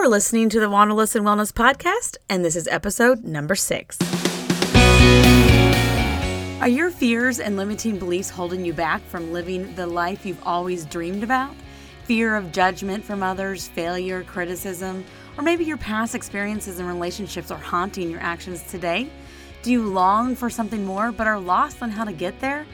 are listening to the Wanderlust and Wellness Podcast, and this is episode number six. Are your fears and limiting beliefs holding you back from living the life you've always dreamed about? Fear of judgment from others, failure, criticism, or maybe your past experiences and relationships are haunting your actions today? Do you long for something more but are lost on how to get there?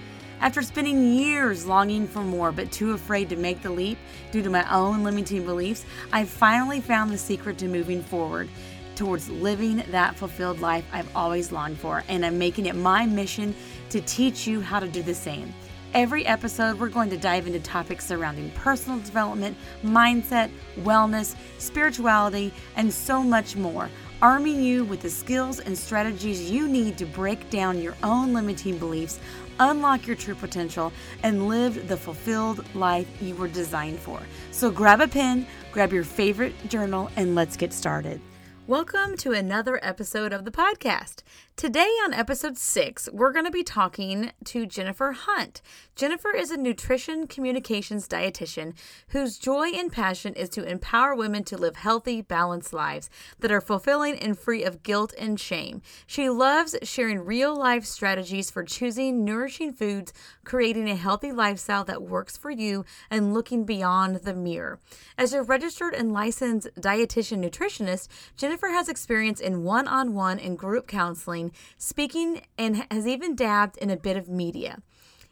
After spending years longing for more but too afraid to make the leap due to my own limiting beliefs, I finally found the secret to moving forward towards living that fulfilled life I've always longed for, and I'm making it my mission to teach you how to do the same. Every episode, we're going to dive into topics surrounding personal development, mindset, wellness, spirituality, and so much more arming you with the skills and strategies you need to break down your own limiting beliefs, unlock your true potential, and live the fulfilled life you were designed for. So grab a pen, grab your favorite journal, and let's get started. Welcome to another episode of the podcast. Today, on episode six, we're going to be talking to Jennifer Hunt. Jennifer is a nutrition communications dietitian whose joy and passion is to empower women to live healthy, balanced lives that are fulfilling and free of guilt and shame. She loves sharing real life strategies for choosing nourishing foods, creating a healthy lifestyle that works for you, and looking beyond the mirror. As a registered and licensed dietitian nutritionist, Jennifer has experience in one on one and group counseling speaking, and has even dabbed in a bit of media.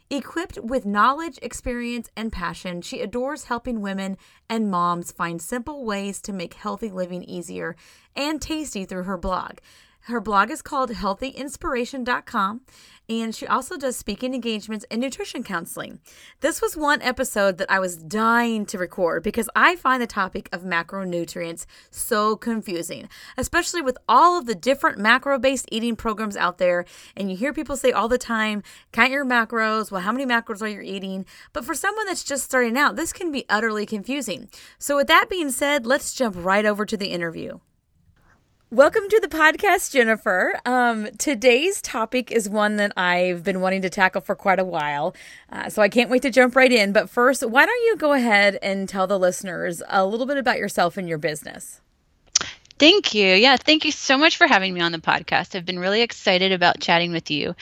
Equipped with knowledge, experience, and passion, she adores helping women and moms find simple ways to make healthy living easier and tasty through her blog. Her blog is called healthyinspiration.com, and she also does speaking engagements and nutrition counseling. This was one episode that I was dying to record because I find the topic of macronutrients so confusing, especially with all of the different macro based eating programs out there. And you hear people say all the time, count your macros. Well, how many macros are you eating? But for someone that's just starting out, this can be utterly confusing. So, with that being said, let's jump right over to the interview. Welcome to the podcast, Jennifer. Um, today's topic is one that I've been wanting to tackle for quite a while, uh, so I can't wait to jump right in. But first, why don't you go ahead and tell the listeners a little bit about yourself and your business? Thank you. Yeah, thank you so much for having me on the podcast. I've been really excited about chatting with you.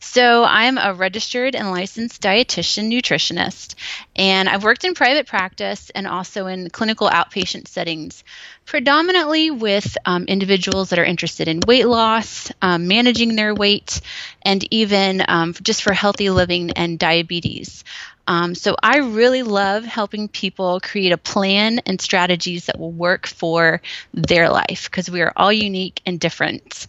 So, I'm a registered and licensed dietitian nutritionist, and I've worked in private practice and also in clinical outpatient settings, predominantly with um, individuals that are interested in weight loss, um, managing their weight, and even um, just for healthy living and diabetes. Um, so I really love helping people create a plan and strategies that will work for their life because we are all unique and different.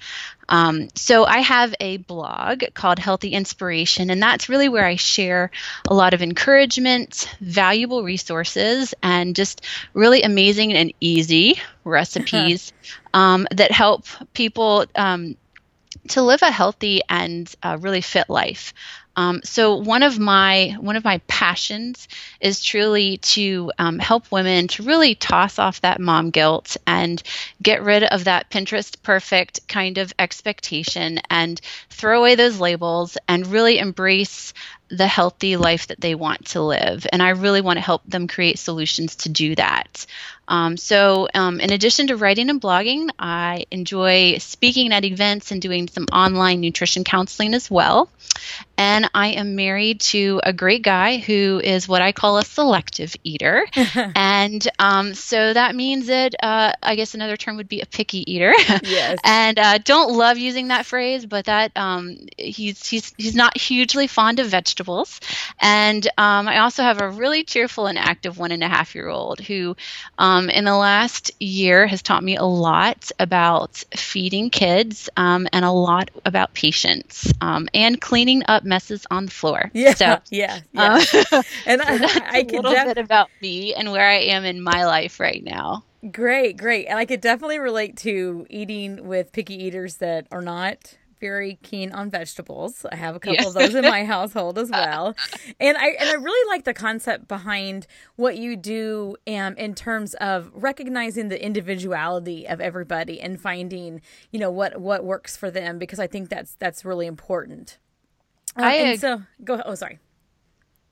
Um, so I have a blog called Healthy Inspiration, and that's really where I share a lot of encouragement, valuable resources, and just really amazing and easy recipes um, that help people um, to live a healthy and uh, really fit life. Um, so one of my one of my passions is truly to um, help women to really toss off that mom guilt and get rid of that Pinterest perfect kind of expectation and throw away those labels and really embrace the healthy life that they want to live. And I really want to help them create solutions to do that. Um, so, um, in addition to writing and blogging, I enjoy speaking at events and doing some online nutrition counseling as well. And I am married to a great guy who is what I call a selective eater. and um, so that means that uh, I guess another term would be a picky eater. Yes. and uh, don't love using that phrase, but that um, he's, he's, he's not hugely fond of vegetables. And um, I also have a really cheerful and active one and a half year old who, um, in the last year, has taught me a lot about feeding kids um, and a lot about patience um, and cleaning up messes on the floor. Yeah, so, yeah, yeah. Uh, and I, that's I, I a little def- bit about me and where I am in my life right now. Great, great, and I could definitely relate to eating with picky eaters that are not very keen on vegetables. I have a couple of those in my household as well. And I and I really like the concept behind what you do um, in terms of recognizing the individuality of everybody and finding, you know, what what works for them because I think that's that's really important. Uh, I and so go. Oh, sorry.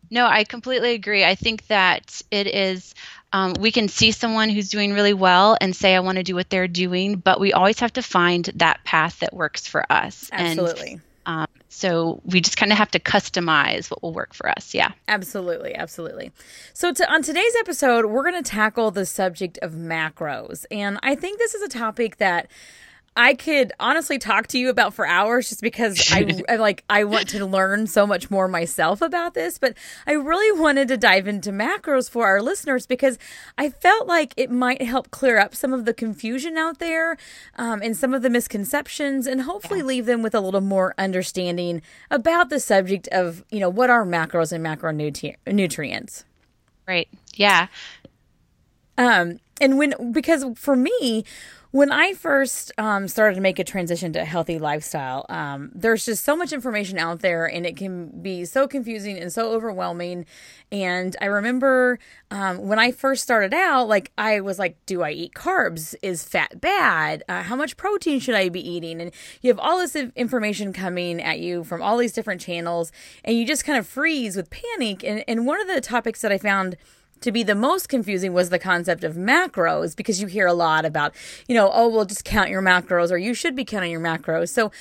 No, I completely agree. I think that it is um, we can see someone who's doing really well and say, I want to do what they're doing, but we always have to find that path that works for us. Absolutely. And, um, so we just kind of have to customize what will work for us. Yeah. Absolutely. Absolutely. So to, on today's episode, we're going to tackle the subject of macros. And I think this is a topic that I could honestly talk to you about for hours just because I, I, like I want to learn so much more myself about this, but I really wanted to dive into macros for our listeners because I felt like it might help clear up some of the confusion out there um, and some of the misconceptions, and hopefully yeah. leave them with a little more understanding about the subject of you know what are macros and macronutrients. Right. Yeah. Um, and when because for me when I first um, started to make a transition to a healthy lifestyle, um, there's just so much information out there and it can be so confusing and so overwhelming. And I remember um, when I first started out, like, I was like, do I eat carbs? Is fat bad? Uh, how much protein should I be eating? And you have all this information coming at you from all these different channels, and you just kind of freeze with panic. And, and one of the topics that I found to be the most confusing was the concept of macros because you hear a lot about, you know, oh, well, just count your macros or you should be counting your macros. So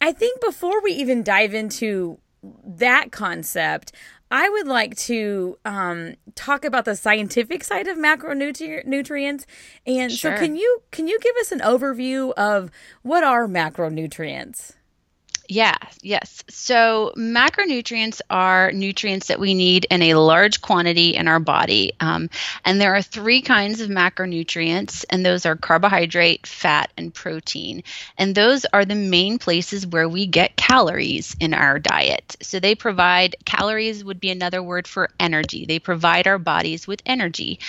I think before we even dive into that concept, I would like to um, talk about the scientific side of macronutrients. And sure. so, can you can you give us an overview of what are macronutrients? Yeah, yes. So macronutrients are nutrients that we need in a large quantity in our body. Um, and there are three kinds of macronutrients, and those are carbohydrate, fat, and protein. And those are the main places where we get calories in our diet. So they provide calories, would be another word for energy. They provide our bodies with energy.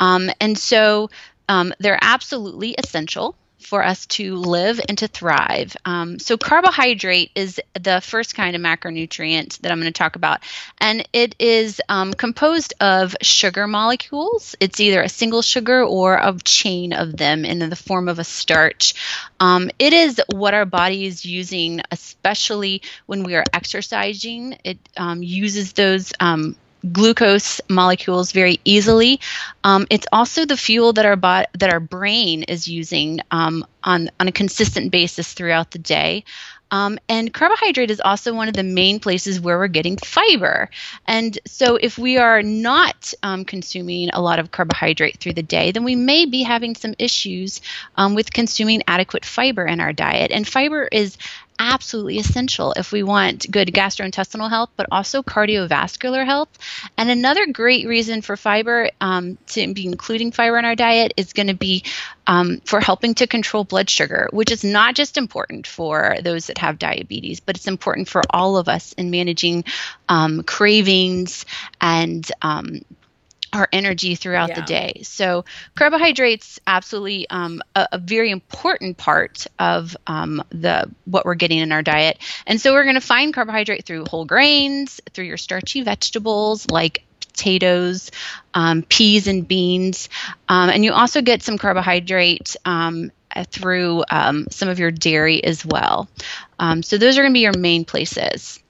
Um, and so um, they're absolutely essential for us to live and to thrive. Um, so, carbohydrate is the first kind of macronutrient that I'm going to talk about, and it is um, composed of sugar molecules. It's either a single sugar or a chain of them in the form of a starch. Um, it is what our body is using, especially when we are exercising. It um, uses those um, glucose molecules very easily. Um, it's also the fuel that our bot- that our brain is using um, on on a consistent basis throughout the day. Um, and carbohydrate is also one of the main places where we're getting fiber. And so, if we are not um, consuming a lot of carbohydrate through the day, then we may be having some issues um, with consuming adequate fiber in our diet. And fiber is absolutely essential if we want good gastrointestinal health, but also cardiovascular health. And another great reason for fiber um, to be including fiber in our diet is going to be um, for helping to control blood sugar, which is not just important for those that have diabetes, but it's important for all of us in managing um, cravings and um, our energy throughout yeah. the day. So carbohydrates absolutely um, a, a, very important part of um, the what we're getting in our diet. And so we're going to find carbohydrate through whole grains, through your starchy vegetables like potatoes, um, peas and beans, um, and you also get some carbohydrate um, through um, some of your dairy as well. so those are going to be your main places.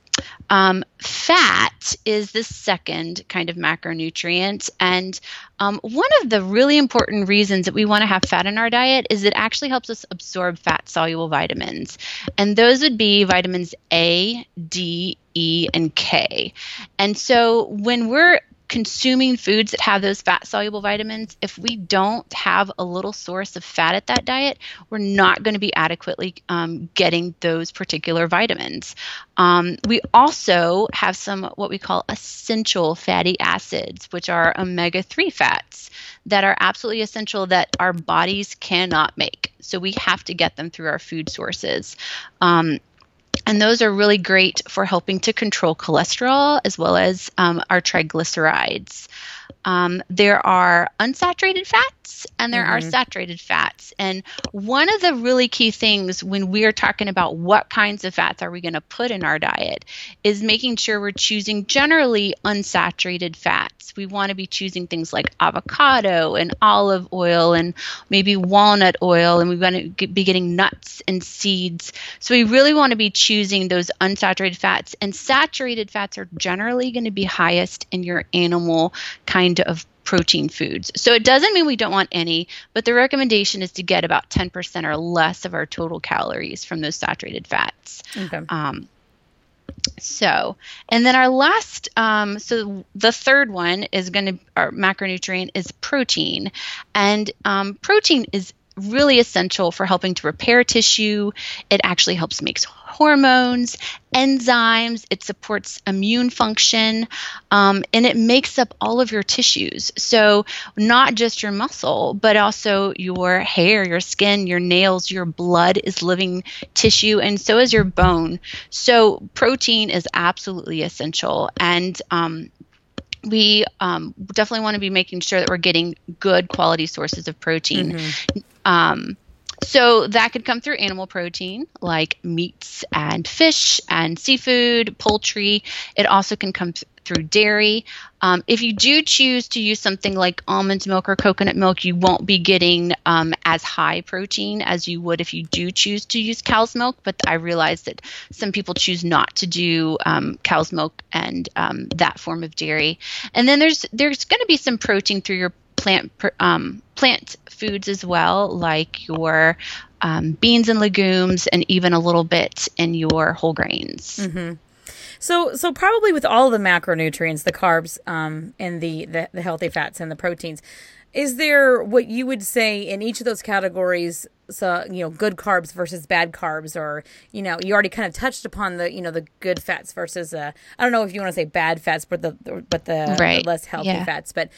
Um, fat is the second kind of macronutrient. And um, one of the really important reasons that we want to have fat in our diet is it actually helps us absorb fat soluble vitamins. And those would be vitamins A, D, E, and K. And so when we're consuming foods that have those fat soluble vitamins, if we don't have a little source of fat at that diet, we're not going to be adequately um, getting those particular vitamins. Um, we also have some what we call essential fatty acids, which are omega 3 fats that are absolutely essential that our bodies cannot make. So we have to get them through our food sources. Um, and those are really great for helping to control cholesterol as well as um, our triglycerides. Um, there are unsaturated fats and there mm-hmm. are saturated fats. And one of the really key things when we're talking about what kinds of fats are we going to put in our diet is making sure we're choosing generally unsaturated fats. We want to be choosing things like avocado and olive oil and maybe walnut oil, and we want to be getting nuts and seeds. So we really want to be choosing those unsaturated fats. And saturated fats are generally going to be highest in your animal kind kind of protein foods. So it doesn't mean we don't want any, but the recommendation is to get about 10% or less of our total calories from those saturated fats. Okay. Um, so, and then our last, um, so the third one is going to, our macronutrient is protein. And um, protein is really essential for helping to repair tissue. It actually helps make hormones, enzymes, it supports immune function, um, and it makes up all of your tissues. So, not just your muscle, but also your hair, your skin, your nails, your blood is living tissue, and so is your bone. So, protein is absolutely essential. And um, we um, definitely want to be making sure that we're getting good quality sources of protein. Mm-hmm. Um, so that could come through animal protein like meats and fish and seafood, poultry. It also can come th- through dairy. Um, if you do choose to use something like almond milk or coconut milk, you won't be getting um, as high protein as you would if you do choose to use cow's milk. But I realize that some people choose not to do um, cow's milk and um, that form of dairy. And then there's there's going to be some protein through your plant um, plant foods as well, like your um, beans and legumes, and even a little bit in your whole grains. Mm-hmm. So, so probably with all the macronutrients, the carbs, um, and the, the the healthy fats and the proteins, is there what you would say in each of those categories? So you know, good carbs versus bad carbs, or you know, you already kind of touched upon the you know the good fats versus uh, I don't know if you want to say bad fats, but the but the, right. the less healthy yeah. fats, but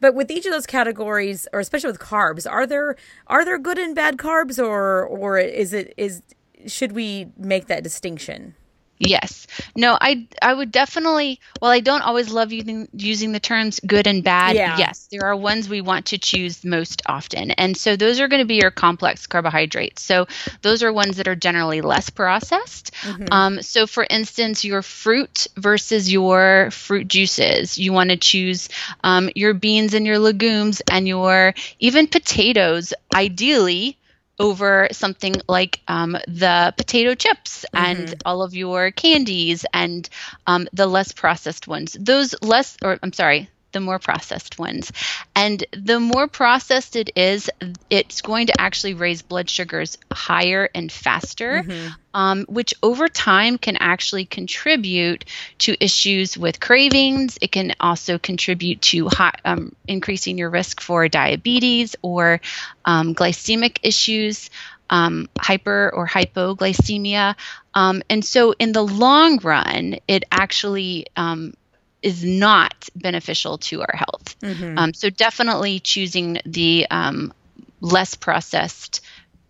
but with each of those categories, or especially with carbs, are there are there good and bad carbs, or or is it is should we make that distinction? Yes. No, I I would definitely well I don't always love using using the terms good and bad, yeah. yes, there are ones we want to choose most often. And so those are going to be your complex carbohydrates. So those are ones that are generally less processed. Mm-hmm. Um, so for instance, your fruit versus your fruit juices, you want to choose um, your beans and your legumes and your even potatoes ideally over something like um, the potato chips and mm-hmm. all of your candies and um, the less processed ones. Those less, or I'm sorry, the more processed ones. And the more processed it is, it's going to actually raise blood sugars higher and faster, mm-hmm. um, which over time can actually contribute to issues with cravings. It can also contribute to high, um, increasing your risk for diabetes or um, glycemic issues. Um, hyper or hypoglycemia. Um, and so, in the long run, it actually um, is not beneficial to our health. Mm-hmm. Um, so definitely choosing the um, less processed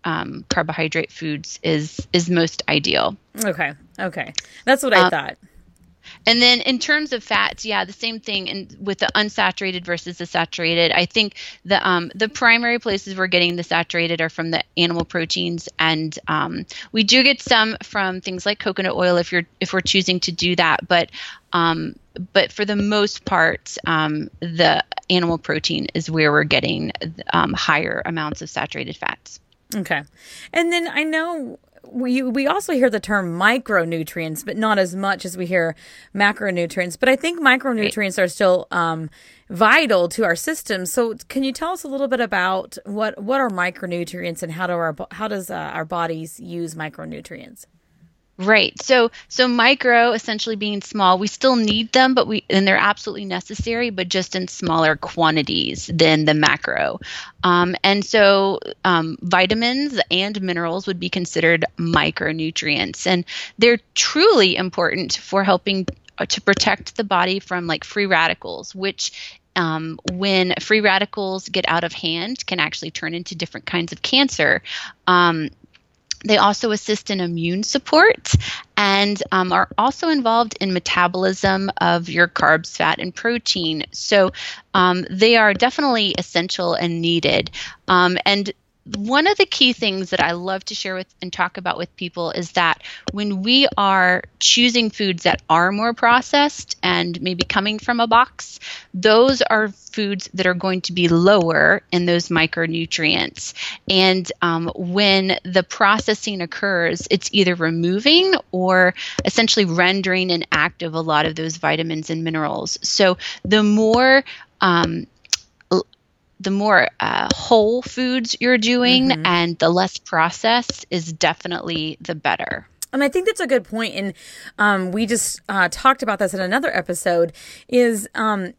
um, carbohydrate foods is is most ideal. Okay, okay, that's what I um, thought. And then in terms of fats, yeah, the same thing. And with the unsaturated versus the saturated, I think the um, the primary places we're getting the saturated are from the animal proteins, and um, we do get some from things like coconut oil if you're if we're choosing to do that. But um, but for the most part, um, the animal protein is where we're getting um, higher amounts of saturated fats. Okay, and then I know we we also hear the term micronutrients, but not as much as we hear macronutrients. But I think micronutrients right. are still um, vital to our system. So, can you tell us a little bit about what what are micronutrients and how do our how does uh, our bodies use micronutrients? Right. So so micro essentially being small, we still need them, but we and they're absolutely necessary, but just in smaller quantities than the macro. Um, and so um, vitamins and minerals would be considered micronutrients, and they're truly important for helping uh, to protect the body from like free radicals, which um, when free radicals get out of hand, can actually turn into different kinds of cancer. Um, they also assist in immune support and um, are also involved in metabolism of your carbs, fat, and protein. So um, they are definitely essential and needed. Um, and one of the key things that I love to share with and talk about with people is that when we are choosing foods that are more processed and maybe coming from a box, those are foods that are going to be lower in those micronutrients. And um, when the processing occurs, it's either removing or essentially rendering inactive a lot of those vitamins and minerals. So the more um, the more uh, whole foods you're doing mm-hmm. and the less processed is definitely the better. And I think that's a good point. And um, we just uh, talked about this in another episode. Is um,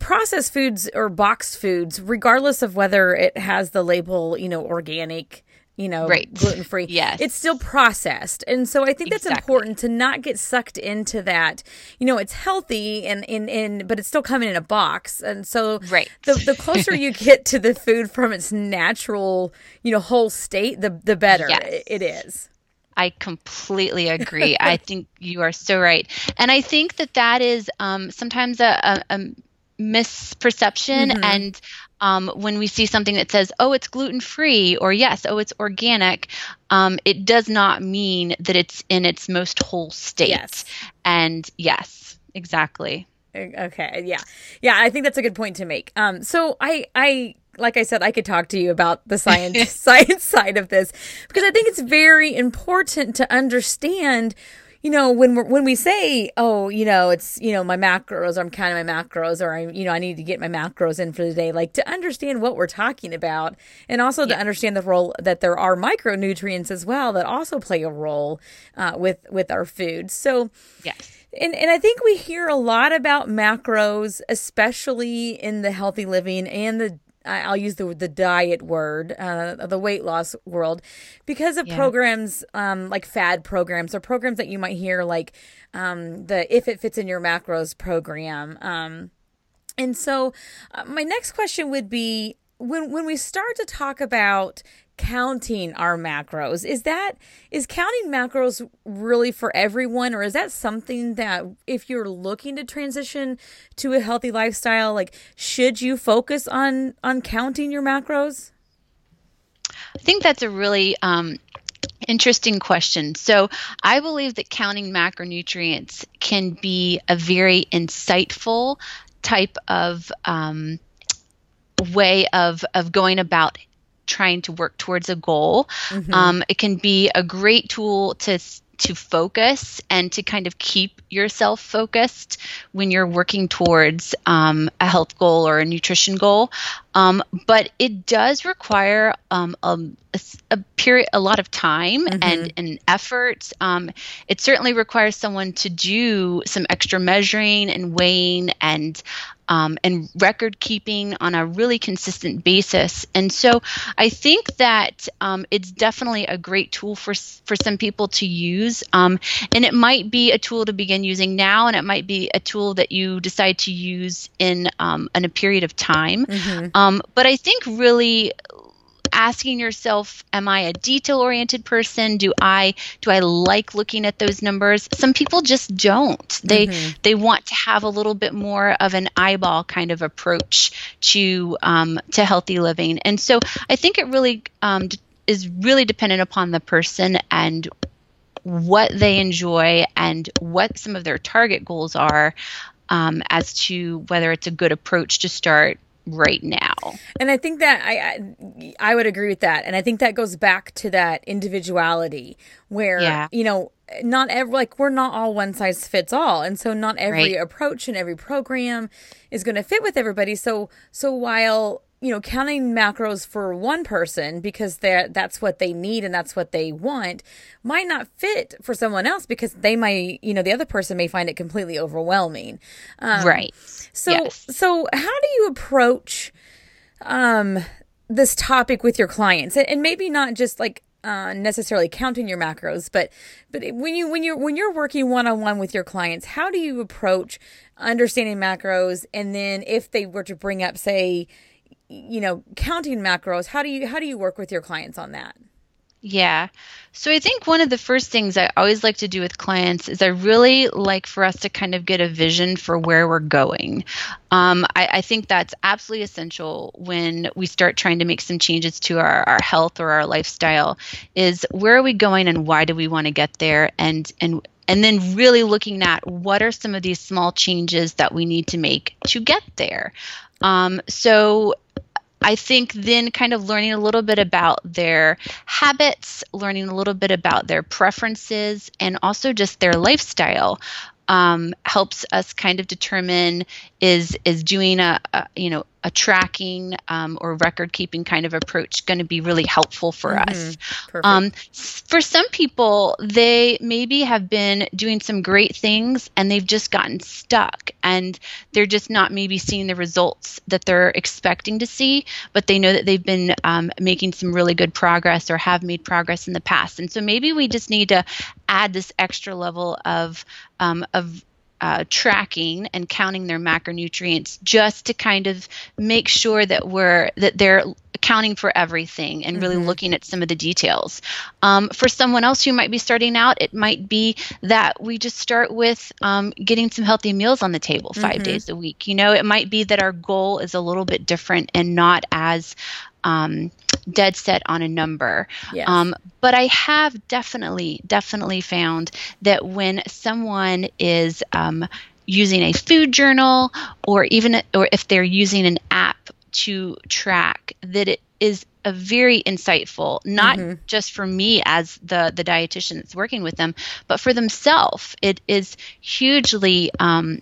processed foods or boxed foods, regardless of whether it has the label, you know, organic you know, right. gluten free. yes. It's still processed. And so I think that's exactly. important to not get sucked into that. You know, it's healthy and in in but it's still coming in a box. And so right. the the closer you get to the food from its natural, you know, whole state, the the better yes. it is. I completely agree. I think you are so right. And I think that that is um, sometimes a, a, a misperception mm-hmm. and um, when we see something that says, oh, it's gluten free, or yes, oh, it's organic, um, it does not mean that it's in its most whole state. Yes. And yes, exactly. Okay. Yeah. Yeah. I think that's a good point to make. Um, so I, I, like I said, I could talk to you about the science science side of this because I think it's very important to understand you know, when we when we say, oh, you know, it's you know my macros, I'm counting my macros, or I, you know, I need to get my macros in for the day. Like to understand what we're talking about, and also yeah. to understand the role that there are micronutrients as well that also play a role uh, with with our food. So, yes. And, and I think we hear a lot about macros, especially in the healthy living and the I'll use the the diet word, uh, the weight loss world, because of yeah. programs um, like fad programs or programs that you might hear like um, the if it fits in your macros program. Um, and so, uh, my next question would be when when we start to talk about counting our macros. Is that is counting macros really for everyone or is that something that if you're looking to transition to a healthy lifestyle like should you focus on on counting your macros? I think that's a really um, interesting question. So i believe that counting macronutrients can be a very insightful type of um, way of of going about trying to work towards a goal. Mm-hmm. Um, it can be a great tool to to focus and to kind of keep yourself focused when you're working towards um, a health goal or a nutrition goal. Um, but it does require um, a, a, period, a lot of time mm-hmm. and, and effort. Um, it certainly requires someone to do some extra measuring and weighing and um, and record keeping on a really consistent basis. And so I think that um, it's definitely a great tool for for some people to use. Um, and it might be a tool to begin using now, and it might be a tool that you decide to use in um, in a period of time. Mm-hmm. Um, but I think really asking yourself am i a detail oriented person? Do i do i like looking at those numbers? Some people just don't. They mm-hmm. they want to have a little bit more of an eyeball kind of approach to um, to healthy living. And so i think it really um, is really dependent upon the person and what they enjoy and what some of their target goals are um, as to whether it's a good approach to start right now. And I think that I, I, I would agree with that. And I think that goes back to that individuality where yeah. you know not every like we're not all one size fits all and so not every right. approach and every program is going to fit with everybody so so while you know counting macros for one person because that that's what they need and that's what they want might not fit for someone else because they might you know the other person may find it completely overwhelming um, right so yes. so how do you approach um this topic with your clients and maybe not just like uh, necessarily counting your macros, but but when you when you're when you're working one on one with your clients, how do you approach understanding macros? And then if they were to bring up, say, you know, counting macros, how do you how do you work with your clients on that? Yeah. So I think one of the first things I always like to do with clients is I really like for us to kind of get a vision for where we're going. Um, I, I, think that's absolutely essential when we start trying to make some changes to our, our health or our lifestyle is where are we going and why do we want to get there and and and then really looking at what are some of these small changes that we need to make to get there. Um, so I think then kind of learning a little bit about their habits, learning a little bit about their preferences, and also just their lifestyle. um, helps us kind of determine is is doing a, a you know a tracking um, or record keeping kind of approach going to be really helpful for mm-hmm. us. Um, for some people, they maybe have been doing some great things and they've just gotten stuck and they're just not maybe seeing the results that they're expecting to see, but they know that they've been um, making some really good progress or have made progress in the past. And so maybe we just need to add this extra level of um, of uh, tracking and counting their macronutrients just to kind of make sure that we're that they're accounting for everything and really mm-hmm. looking at some of the details. Um, for someone else who might be starting out, it might be that we just start with um, getting some healthy meals on the table 5 mm-hmm. days a week. You know, it might be that our goal is a little bit different and not as um, dead set on a number. Yes. Um, but I have definitely, definitely found that when someone is um, using a food journal or even or if they're using an app to track, that it is a very insightful not mm-hmm. just for me as the the dietitian that's working with them but for themselves it is hugely um,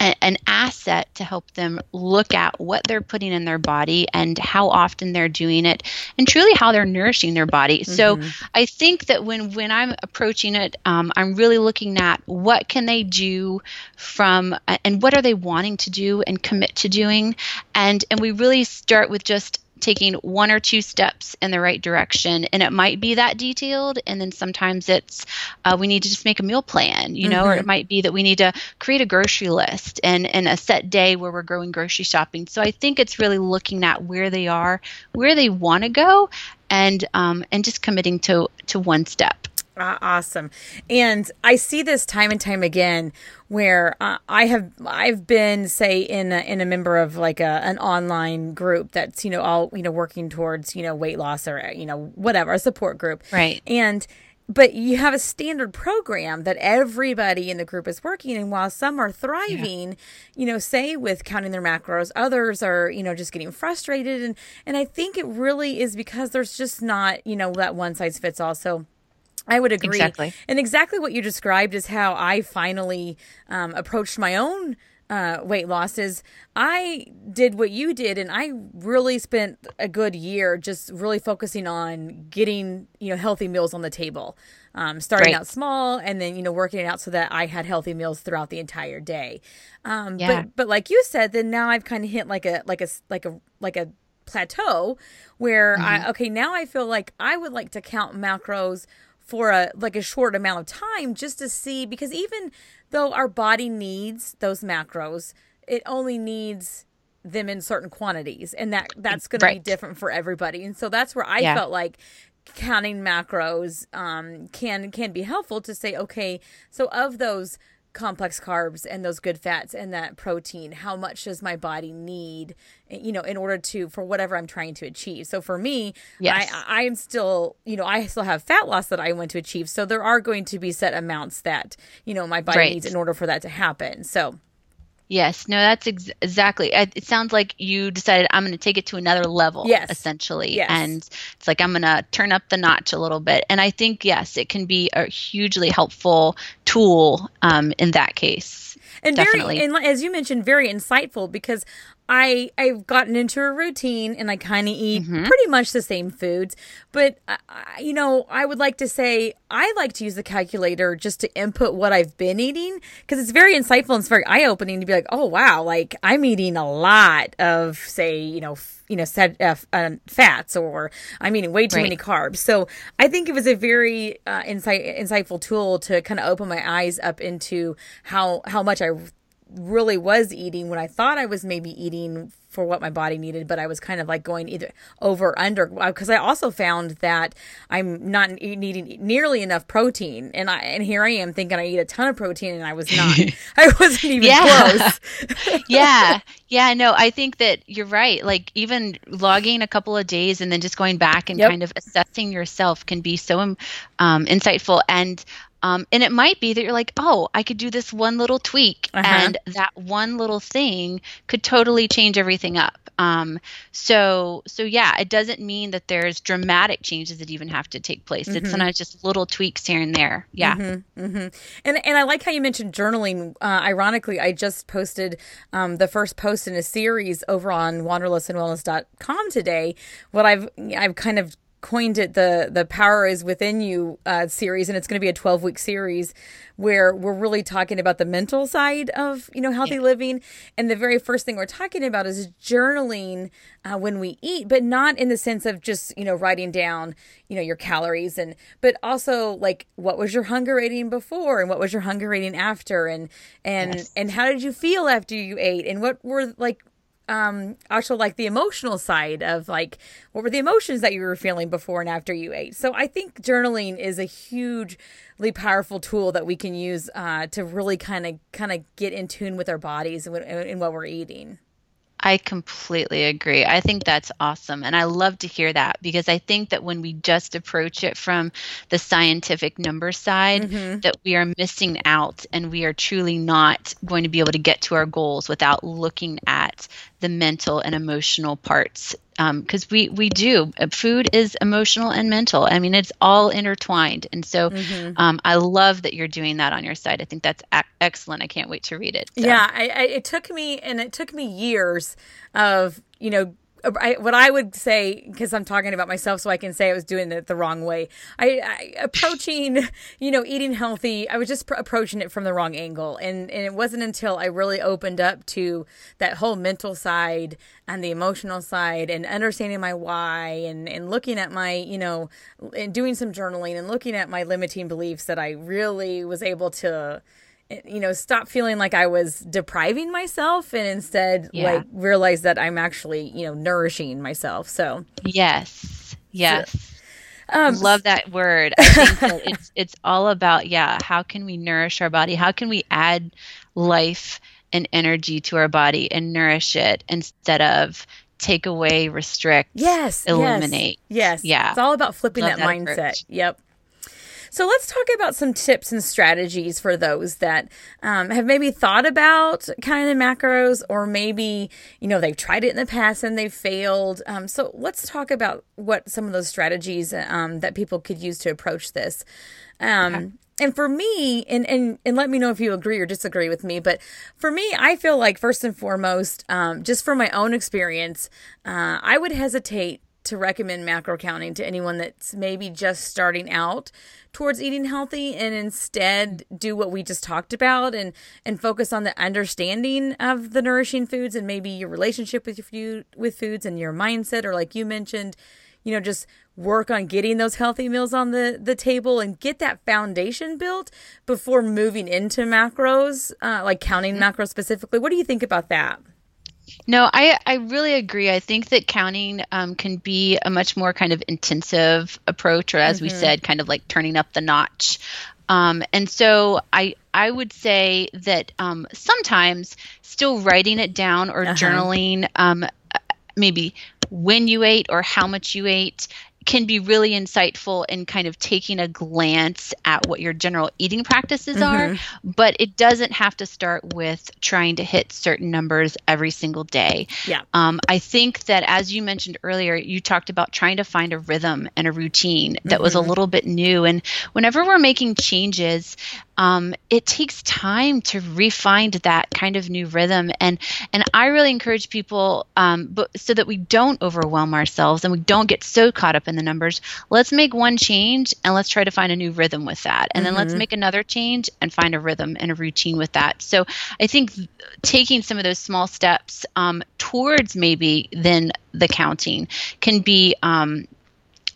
an asset to help them look at what they're putting in their body and how often they're doing it and truly how they're nourishing their body mm-hmm. so i think that when when i'm approaching it um, i'm really looking at what can they do from and what are they wanting to do and commit to doing and and we really start with just taking one or two steps in the right direction and it might be that detailed and then sometimes it's uh, we need to just make a meal plan you know mm-hmm. or it mm-hmm. might be that we need to create a grocery list and and a set day where we're going grocery shopping so i think it's really looking at where they are where they want to go and um, and just committing to to one step uh, awesome. And I see this time and time again where uh, I have I've been say in a, in a member of like a an online group that's you know all you know working towards you know weight loss or you know whatever a support group. Right. And but you have a standard program that everybody in the group is working and while some are thriving yeah. you know say with counting their macros others are you know just getting frustrated and and i think it really is because there's just not you know that one size fits all so I would agree. Exactly. And exactly what you described is how I finally um, approached my own uh, weight loss is I did what you did, and I really spent a good year just really focusing on getting you know healthy meals on the table, um, starting right. out small, and then you know working it out so that I had healthy meals throughout the entire day. Um, yeah. But but like you said, then now I've kind of hit like a like a like a like a plateau where mm-hmm. I okay now I feel like I would like to count macros for a like a short amount of time just to see because even though our body needs those macros, it only needs them in certain quantities and that that's going right. to be different for everybody. And so that's where I yeah. felt like counting macros um, can can be helpful to say okay, so of those complex carbs and those good fats and that protein how much does my body need you know in order to for whatever i'm trying to achieve so for me yes. i i am still you know i still have fat loss that i want to achieve so there are going to be set amounts that you know my body right. needs in order for that to happen so Yes, no, that's ex- exactly. It sounds like you decided I'm going to take it to another level, yes. essentially. Yes. And it's like I'm going to turn up the notch a little bit. And I think, yes, it can be a hugely helpful tool um, in that case. And Definitely. very, and as you mentioned, very insightful because I I've gotten into a routine and I kind of eat mm-hmm. pretty much the same foods, but I, you know I would like to say I like to use the calculator just to input what I've been eating because it's very insightful and it's very eye opening to be like oh wow like I'm eating a lot of say you know you know said uh, uh, fats or I'm eating way too right. many carbs. So I think it was a very uh, insight insightful tool to kind of open my eyes up into how how much I really was eating when I thought I was maybe eating for what my body needed, but I was kind of like going either over or under because I also found that I'm not needing nearly enough protein, and I and here I am thinking I eat a ton of protein, and I was not. I wasn't even yeah. close. yeah, yeah, no, I think that you're right. Like even logging a couple of days and then just going back and yep. kind of assessing yourself can be so um, insightful and Um, and it might be that you're like, oh, I could do this one little tweak, uh-huh. and that one little thing could totally change everything up. Um, so, so yeah, it doesn't mean that there's dramatic changes that even have to take place. Mm-hmm. It's sometimes just little tweaks here and there. Yeah. Mm-hmm, mm-hmm. And and I like how you mentioned journaling. Uh, ironically, I just posted um, the first post in a series over on wanderlustandwellness.com today. What I've I've kind of coined it the the power is within you uh, series and it's going to be a 12 week series where we're really talking about the mental side of you know healthy yeah. living and the very first thing we're talking about is journaling uh, when we eat but not in the sense of just you know writing down you know your calories and but also like what was your hunger rating before and what was your hunger rating after and and yes. and how did you feel after you ate and what were like um also like the emotional side of like what were the emotions that you were feeling before and after you ate? So i think journaling is a hugely powerful tool that we can use uh, to really kind of kind of get in tune with our bodies and, and what we're eating I completely agree. I think that's awesome. And I love to hear that because I think that when we just approach it from the scientific number side, mm-hmm. that we are missing out and we are truly not going to be able to get to our goals without looking at the mental and emotional parts because um, we we do. Uh, food is emotional and mental. I mean it's all intertwined. And so mm-hmm. um, i love that you're doing that on your site. I think that's a- excellent. I can't wait to read it. So. yeah I, I, it took me and it took me years of you know I, what I would say, because I'm talking about myself, so I can say I was doing it the wrong way. I, I approaching, you know, eating healthy. I was just pr- approaching it from the wrong angle, and and it wasn't until I really opened up to that whole mental side and the emotional side, and understanding my why, and and looking at my, you know, and doing some journaling and looking at my limiting beliefs that I really was able to you know stop feeling like i was depriving myself and instead yeah. like realize that i'm actually you know nourishing myself. So yes. yes. so, um, love that word. I think that it's it's all about yeah how can we nourish our body? How can we add life and energy to our body and nourish it instead of take away restrict yes eliminate? Yes, yes. yeah. It's all about flipping that, that, mindset. Approach. yep so let's talk about some tips and strategies for those that um, have maybe thought about counting the macros, or maybe you know they've tried it in the past and they've failed. Um, so let's talk about what some of those strategies um, that people could use to approach this. Um, okay. And for me, and, and and let me know if you agree or disagree with me, but for me, I feel like first and foremost, um, just from my own experience, uh, I would hesitate to recommend macro counting to anyone that's maybe just starting out towards eating healthy and instead do what we just talked about and and focus on the understanding of the nourishing foods and maybe your relationship with your food with foods and your mindset or like you mentioned you know just work on getting those healthy meals on the the table and get that foundation built before moving into macros uh, like counting mm-hmm. macros specifically what do you think about that no, I, I really agree. I think that counting um, can be a much more kind of intensive approach, or as mm-hmm. we said, kind of like turning up the notch. Um, and so I I would say that um, sometimes still writing it down or uh-huh. journaling, um, maybe when you ate or how much you ate, can be really insightful in kind of taking a glance at what your general eating practices mm-hmm. are, but it doesn't have to start with trying to hit certain numbers every single day. Yeah. Um, I think that as you mentioned earlier, you talked about trying to find a rhythm and a routine that mm-hmm. was a mm-hmm. little bit new. And whenever we're making changes, um, it takes time to refine that kind of new rhythm. And and I really encourage people, um, but so that we don't overwhelm ourselves and we don't get so caught up in the numbers. Let's make one change and let's try to find a new rhythm with that, and mm-hmm. then let's mm-hmm. make another change and find a rhythm and a routine with that. So I think taking some of those small steps um, towards maybe then the counting can be um,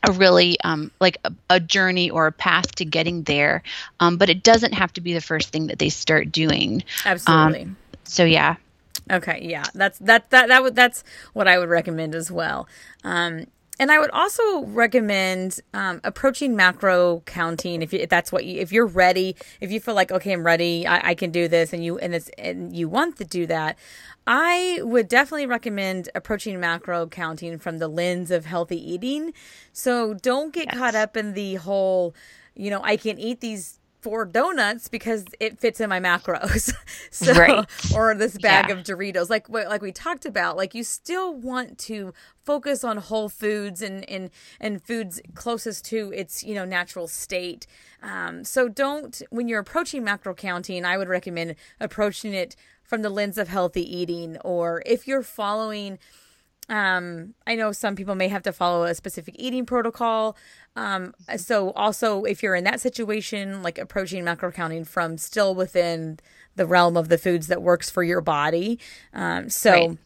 a really um, like a, a, journey or a path to getting there. Um, but it doesn't have to be the first thing that they start doing. Absolutely. Um, so yeah. Okay yeah. That's that that that would that's what i would recommend as well. Um, and I would also recommend um, approaching macro counting if, you, if that's what you if you're ready if you feel like okay I'm ready I, I can do this and you and it's and you want to do that I would definitely recommend approaching macro counting from the lens of healthy eating. So don't get yes. caught up in the whole, you know, I can eat these four donuts because it fits in my macros. so, right. or this bag Yeah. of Doritos, like like we talked about, like you still want to focus on whole foods and and and foods closest to its you know natural state. Um, so don't when you're approaching macro counting, I would recommend approaching it from the lens of healthy eating, or if you're following um i know some people may have to follow a specific eating protocol um so also if you're in that situation like approaching macro counting from still within the realm of the foods that works for your body um so Right.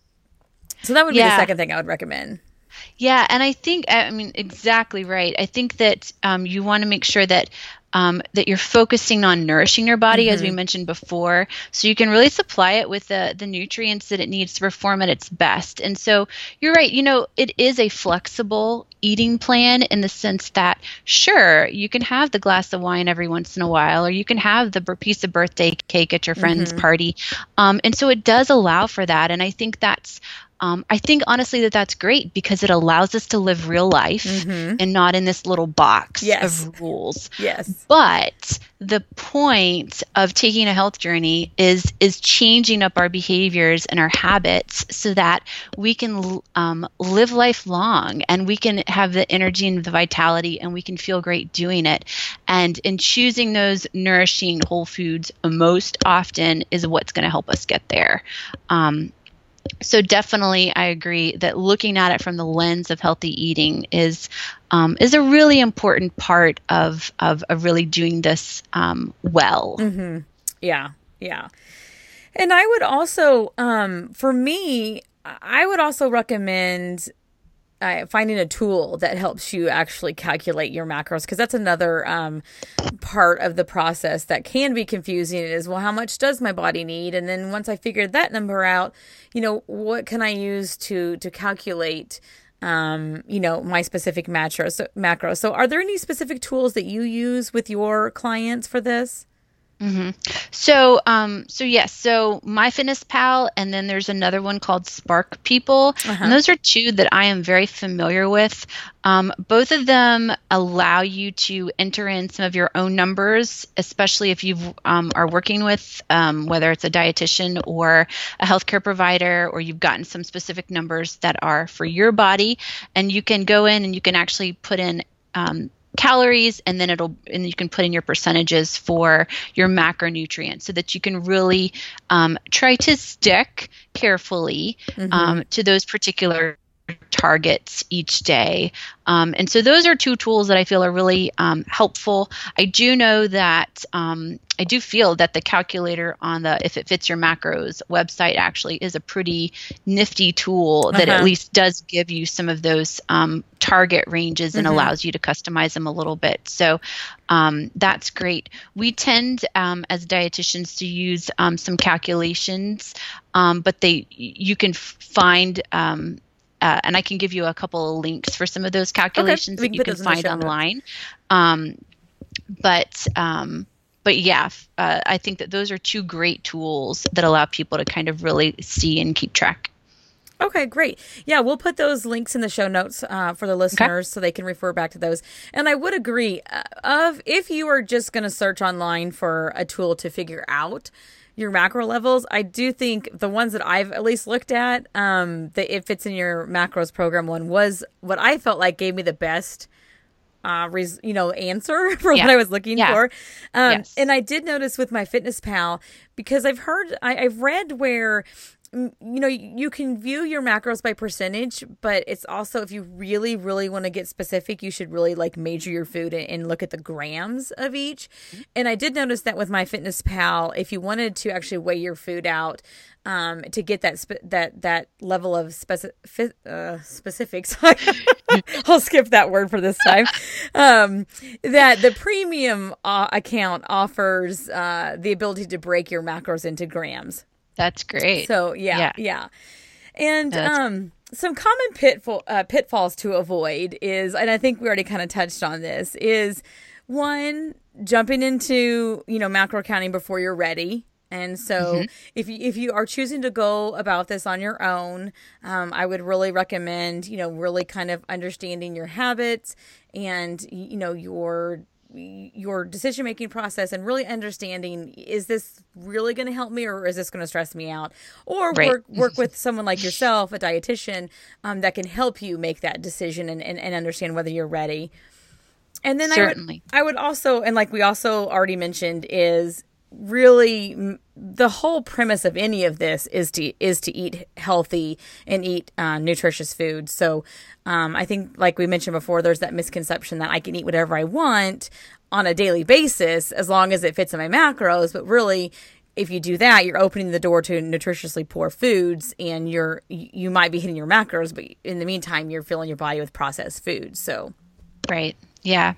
so that would be the second thing i would recommend Yeah, and I think I mean exactly right. I think that um, you want to make sure that um, that you're focusing on nourishing your body, as we mentioned before, so you can really supply it with the the nutrients that it needs to perform at its best. And so you're right. You know, it is a flexible eating plan in the sense that sure you can have the glass of wine every once in a while, or you can have the piece of birthday cake at your friend's party, um, and so it does allow for that. And I think that's um, I think honestly that that's great because it allows us to live real life and not in this little box Yes. of rules. yes But the point of taking a health journey is is changing up our behaviors and our habits so that we can um, live life long and we can have the energy and the vitality and we can feel great doing it. And in choosing those nourishing whole foods most often is what's going to help us get there. Um, so definitely i agree that looking at it from the lens of healthy eating is um, is a really important part of of, of really doing this um, well. Yeah, yeah. And I would also, um, for me, I would also recommend uh, finding a tool that helps you actually calculate your macros because that's another um, part of the process that can be confusing is well how much does my body need? And then once i figured that number out you know what can i use to to calculate um, you know my specific macros so, macros? So are there any specific tools that you use with your clients for this So, um, so yes, so MyFitnessPal, and then there's another one called Spark People, and those are two that I am very familiar with. Um, both of them allow you to enter in some of your own numbers, especially if you um, are working with um, whether it's a dietitian or a healthcare provider, or you've gotten some specific numbers that are for your body, and you can go in and you can actually put in um, calories and then it'll and you can put in your percentages for your macronutrients so that you can really um, try to stick carefully um, to those particular targets each day. Um, and so those are two tools that i feel are really um, helpful. I do know that um, i do feel that the calculator on the if it fits your macros website actually is a pretty nifty tool that at Uh-huh. least does give you some of those um, target ranges and allows you to customize them a little bit. So um, that's great. We tend um, as dietitians to use um, some calculations um, but they you can find um, uh, and I can give you a couple of links for some of those calculations we that you can those in the find online. Um, but um, but yeah, uh, I think that those are two great tools that allow people to kind of really see and keep track. Okay, great. Yeah, we'll put those links in the show notes uh, for the listeners so they can refer back to those. And I would agree uh, of if you are just going to search online for a tool to figure out your macro levels, I do think the ones that I've at least looked at, um, the it fits in your macros program one was what I felt like gave me the best uh res- you know answer for Yeah. what i was looking Yeah. for um Yes. and i did notice with MyFitnessPal because i've heard I, i've read where you know you can view your macros by percentage but it's also if you really really want to get specific you should really like measure your food and, and look at the grams of each and i did notice that with MyFitnessPal if you wanted to actually weigh your food out um, to get that spe- that that level of specific uh, specifics. I'll skip that word for this time. Um, that the premium uh, account offers uh, the ability to break your macros into grams. That's great. So yeah, yeah, Yeah. and That's- um, some common pitfall uh, pitfalls to avoid is, and I think we already kind of touched on this, is one jumping into you know macro counting before you're ready. And so, if you if you are choosing to go about this on your own, um, I would really recommend you know really kind of understanding your habits and you know your your decision making process and really understanding is this really going to help me or is this going to stress me out or right. work work with someone like yourself a dietitian um, that can help you make that decision and, and, and understand whether you're ready and then Certainly. I would, I would also and like we also already mentioned is really the whole premise of any of this is to is to eat healthy and eat uh, nutritious food. So um, I think, like we mentioned before, there's that misconception that I can eat whatever I want on a daily basis as long as it fits in my macros. But really, if you do that, you're opening the door to nutritiously poor foods, and you're you might be hitting your macros, but in the meantime, you're filling your body with processed foods. So, right. Yeah.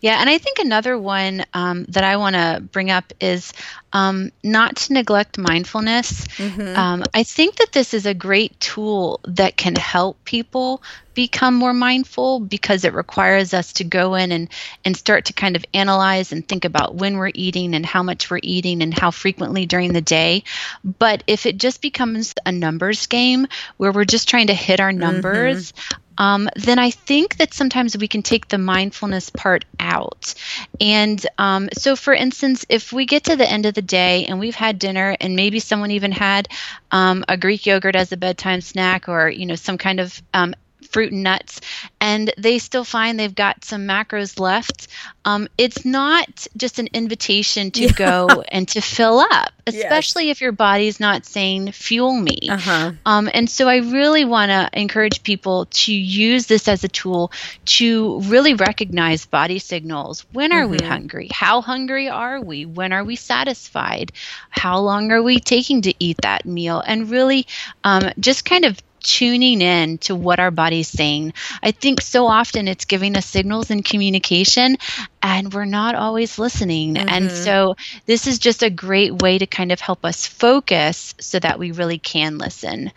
Yeah. And I think another one um, that I want to bring up is um, not to neglect mindfulness. Mm-hmm. Um, I think that this is a great tool that can help people become more mindful because it requires us to go in and, and start to kind of analyze and think about when we're eating and how much we're eating and how frequently during the day. But if it just becomes a numbers game where we're just trying to hit our numbers, mm-hmm um, then I think that sometimes we can take the mindfulness part out. And um, so, for instance, if we get to the end of the day and we've had dinner, and maybe someone even had um, a Greek yogurt as a bedtime snack, or you know some kind of um, fruit and nuts, and they still find they've got some macros left, um, it's not just an invitation to yeah. go and to fill up, especially yes. if your body's not saying "fuel me." Uh-huh. Um, and so, I really want to encourage people to use this as a tool to really recognize body signals. When are mm-hmm. we hungry? How hungry are we? When are we satisfied? How long are we taking to eat that meal? And really, um, just kind of tuning in to what our body's saying. I think so often it's giving us signals in communication and we're not always listening. Mm-hmm. And so this is just a great way to kind of help us focus so that we really can listen.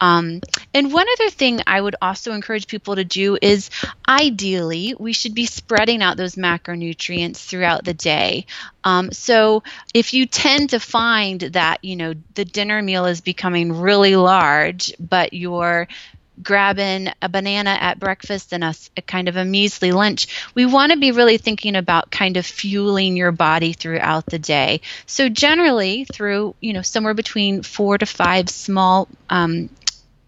Um, and one other thing I would also encourage people to do is ideally, we should be spreading out those macronutrients throughout the day. Um, so if you tend to find that, you know, the dinner meal is becoming really large, but your grabbing a banana at breakfast and a, a, kind of a measly lunch, we want to be really thinking about kind of fueling your body throughout the day. So generally, through you know somewhere between four to five small um,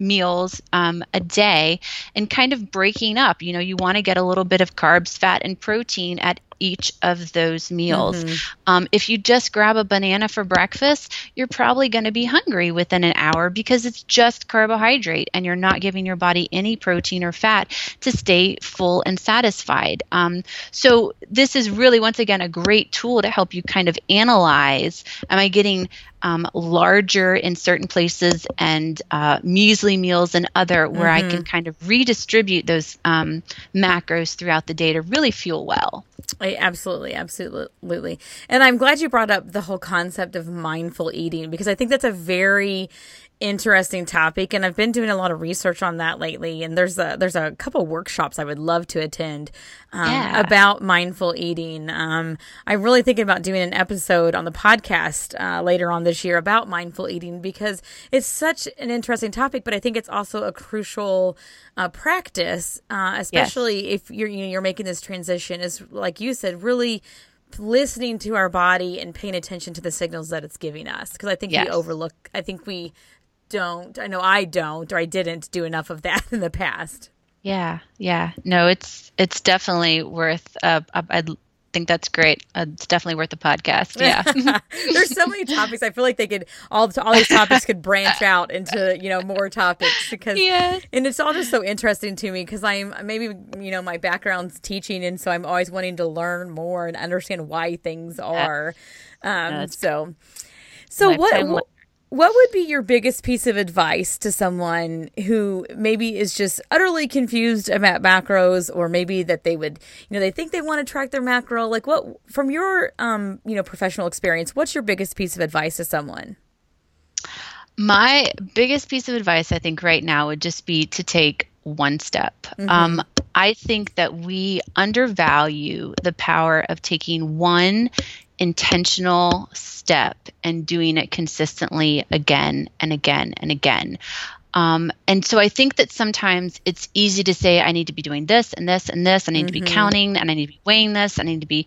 meals um, a day and kind of breaking up. You know, you want to get a little bit of carbs, fat, and protein at each of those meals. Mm-hmm. Um, if you just grab a banana for breakfast, you're probably going to be hungry within an hour because it's just carbohydrate and you're not giving your body any protein or fat to stay full and satisfied. Um, so, this is really, once again, a great tool to help you kind of analyze am I getting um, larger in certain places and uh, measly meals in other where mm-hmm. I can kind of redistribute those um, macros throughout the day to really fuel well. I, absolutely, absolutely. And I'm glad you brought up the whole concept of mindful eating because I think that's a very interesting topic and I've been doing a lot of research on that lately and there's a there's a couple workshops I would love to attend um, yeah. about mindful eating. Um, I'm really thinking about doing an episode on the podcast uh, later on this year about mindful eating because it's such an interesting topic, but I think it's also a crucial uh, practice, uh, especially yes. if you're you know, you're making this transition. Is like you said, really listening to our body and paying attention to the signals that it's giving us because I think yes. we overlook. I think we don't. I know I don't, or I didn't do enough of that in the past. Yeah, yeah. No, it's it's definitely worth. Uh, I think that's great. Uh, it's definitely worth the podcast. Yeah. There's so many topics. I feel like they could all all these topics could branch out into you know more topics because yeah. and it's all just so interesting to me because I'm maybe you know my background's teaching and so I'm always wanting to learn more and understand why things are. Um, so so what what would be your biggest piece of advice to someone who maybe is just utterly confused about macros or maybe that they would, you know, they think they want to track their macro? Like what from your um, you know, professional experience, what's your biggest piece of advice to someone? My biggest piece of advice I think right now would just be to take one step. Mm-hmm. Um, I think that we undervalue the power of taking one intentional step and doing it consistently again and again and again. Um, and so I think that sometimes it's easy to say, I need to be doing this and this and this. I need mm-hmm. to be mm-hmm. counting and I need to be weighing this. I need to be,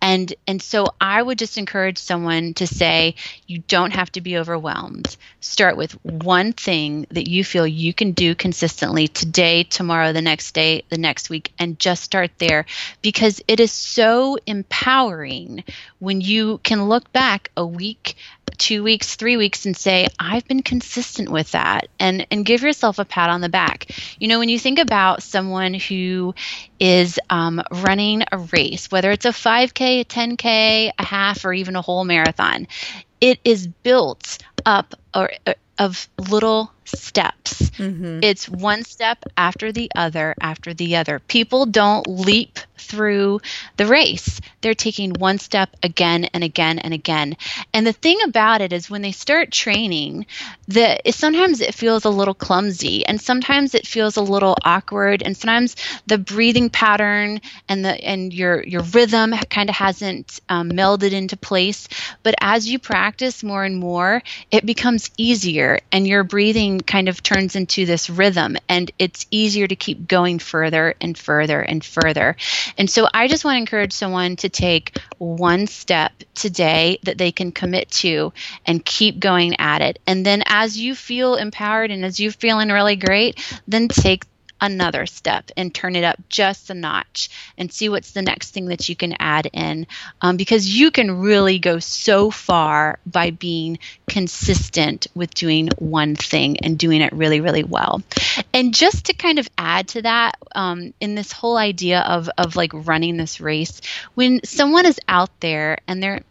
and and so I would just encourage someone to say, you don't have to be overwhelmed. Start with one thing that you feel you can do consistently today, tomorrow, the next day, the next week, and just start there because it is so empowering when you can look back a week two weeks, three weeks, and say, I've been consistent with that, and, and give yourself a pat on the back. You know, when you think about someone who is um, running a race, whether it's a 5K, a 10K, a half, or even a whole marathon, it is built up or, uh, of little steps. Mm-hmm. It's one step after the other after the other. People don't leap through the race. They're taking one step again and again and again. And the thing about it is when they start training, that sometimes it feels a little clumsy and sometimes it feels a little awkward and sometimes the breathing pattern and the and your your rhythm kind of hasn't um, melded into place. But as you practice more and more, it becomes easier and your breathing kind of turns into this rhythm and it's easier to keep going further and further and further. And so I just want to encourage someone to take one step today that they can commit to and keep going at it. And then as you feel empowered and as you're feeling really great, then take another step and turn it up just a notch and see what's the next thing that you can add in. Um, because you can really go so far by being consistent with doing one thing and doing it really really well. And just to kind of add to that um, in this whole idea of of like running this race when someone is out there and they're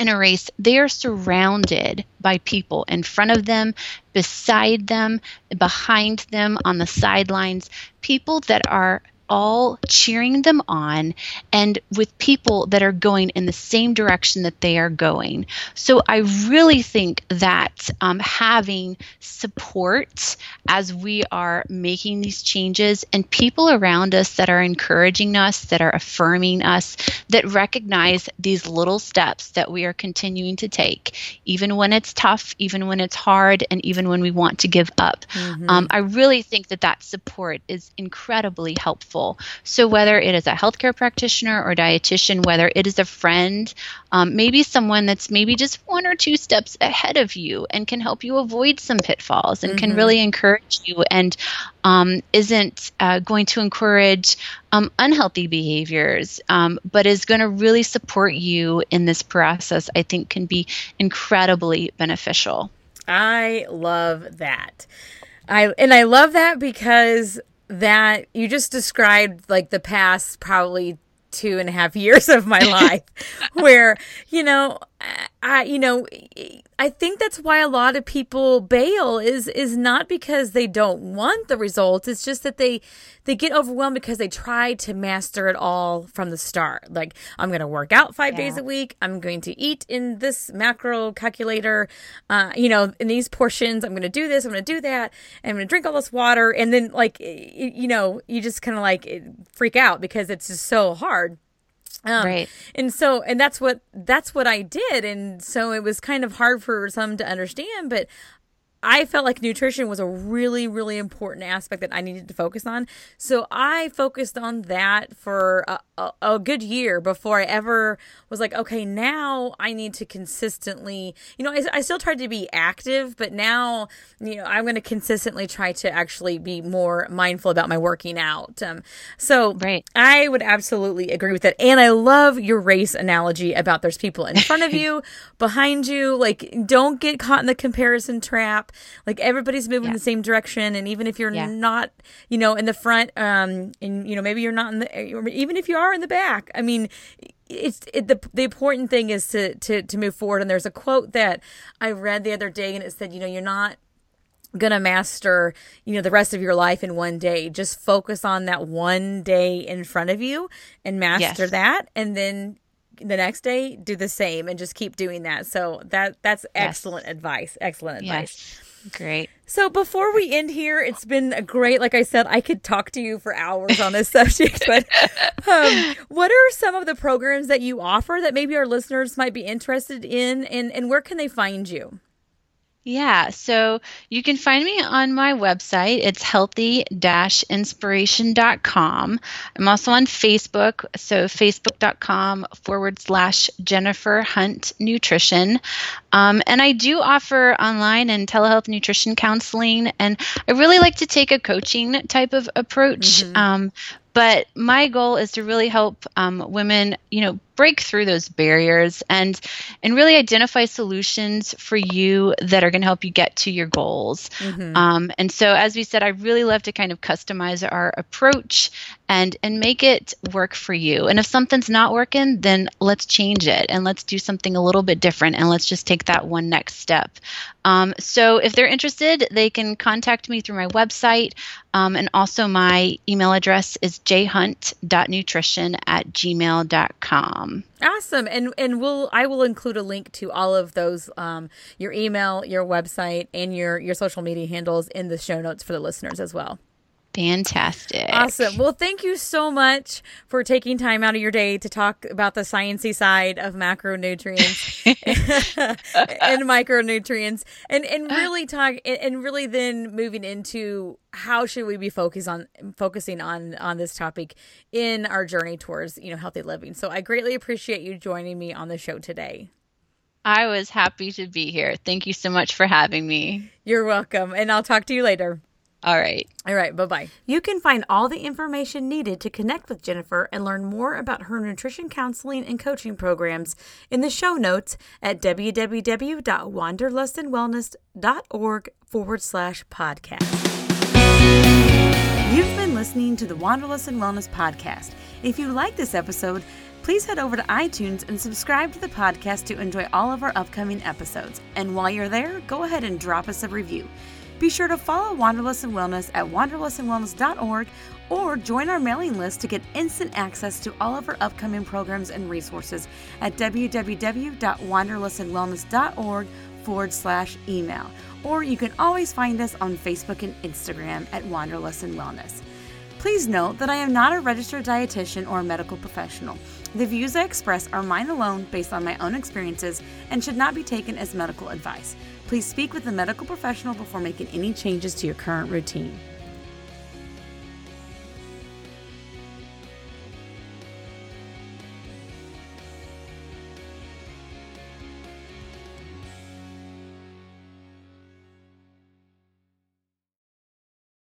in a race, they are surrounded by people in front of them, beside them, behind them, on the sidelines, people that are all cheering them on and with people that are going in the same direction that they are going. So I really think that um, having support as we are making these changes and people around us that are encouraging us, that are affirming us, that recognize these little steps that we are continuing to take, even when it's tough, even when it's hard, and even when we want to give up. Mm-hmm. Um, I really think that that support is incredibly helpful helpful. So, whether it is a healthcare practitioner or dietitian, whether it is a friend, um, maybe someone that's maybe just one or two steps ahead of you and can help you avoid some pitfalls and mm-hmm. can really encourage you and um, isn't uh, going to encourage um, unhealthy behaviors, um, but is going to really support you in this process, I think can be incredibly beneficial. I love that. I and I love that because that you just described like the past probably two and a half years of my life where you know I, you know, I think that's why a lot of people bail is is not because they don't want the results. It's just that they they get overwhelmed because they try to master it all from the start. Like I'm going to work out five yeah. days a week. I'm going to eat in this macro calculator. Uh, you know, in these portions, I'm going to do this. I'm going to do that. And I'm going to drink all this water. And then, like, you know, you just kind of like freak out because it's just so hard. Um, right. And so, and that's what, that's what I did. And so it was kind of hard for some to understand, but I felt like nutrition was a really, really important aspect that I needed to focus on. So I focused on that for a, a, a, good year before I ever was like, okay, now I need to consistently, you know, I, I still tried to be active, but now, you know, I'm going to consistently try to actually be more mindful about my working out. Um, so right. I would absolutely agree with that. And I love your race analogy about there's people in front of you, behind you. Like, don't get caught in the comparison trap like everybody's moving yeah. the same direction and even if you're yeah. not you know in the front um and you know maybe you're not in the even if you are in the back i mean it's it, the the important thing is to to to move forward and there's a quote that i read the other day and it said you know you're not gonna master you know the rest of your life in one day just focus on that one day in front of you and master yes. that and then the next day do the same and just keep doing that so that that's excellent yes. advice excellent advice yes. great so before we end here it's been a great like i said i could talk to you for hours on this subject but um, what are some of the programs that you offer that maybe our listeners might be interested in and and where can they find you Yeah, so you can find me on my website. It's healthy-inspiration.com. I'm also on Facebook, so facebook.com forward slash Jennifer Hunt Nutrition. Um, and I do offer online and telehealth nutrition counseling, and I really like to take a coaching type of approach. Mm-hmm. Um, but my goal is to really help um, women, you know, break through those barriers and and really identify solutions for you that are going to help you get to your goals. Mm-hmm. Um, and so, as we said, I really love to kind of customize our approach and and make it work for you. And if something's not working, then let's change it and let's do something a little bit different and let's just take that one next step. Um, so, if they're interested, they can contact me through my website. Um, and also, my email address is jhunt.nutrition at gmail.com. Awesome, and and we'll I will include a link to all of those, um, your email, your website, and your your social media handles in the show notes for the listeners as well. Fantastic. Awesome. Well, thank you so much for taking time out of your day to talk about the sciency side of macronutrients and micronutrients and, and really talk and really then moving into how should we be focused on focusing on on this topic in our journey towards, you know, healthy living. So I greatly appreciate you joining me on the show today. I was happy to be here. Thank you so much for having me. You're welcome. And I'll talk to you later. All right. All right. Bye bye. You can find all the information needed to connect with Jennifer and learn more about her nutrition counseling and coaching programs in the show notes at www.wanderlustandwellness.org forward slash podcast. You've been listening to the Wanderlust and Wellness podcast. If you like this episode, please head over to iTunes and subscribe to the podcast to enjoy all of our upcoming episodes. And while you're there, go ahead and drop us a review. Be sure to follow Wanderlust and Wellness at wanderlustandwellness.org or join our mailing list to get instant access to all of our upcoming programs and resources at www.wanderlustandwellness.org forward slash email. Or you can always find us on Facebook and Instagram at Wanderlust and Wellness. Please note that I am not a registered dietitian or a medical professional. The views I express are mine alone based on my own experiences and should not be taken as medical advice. Please speak with a medical professional before making any changes to your current routine.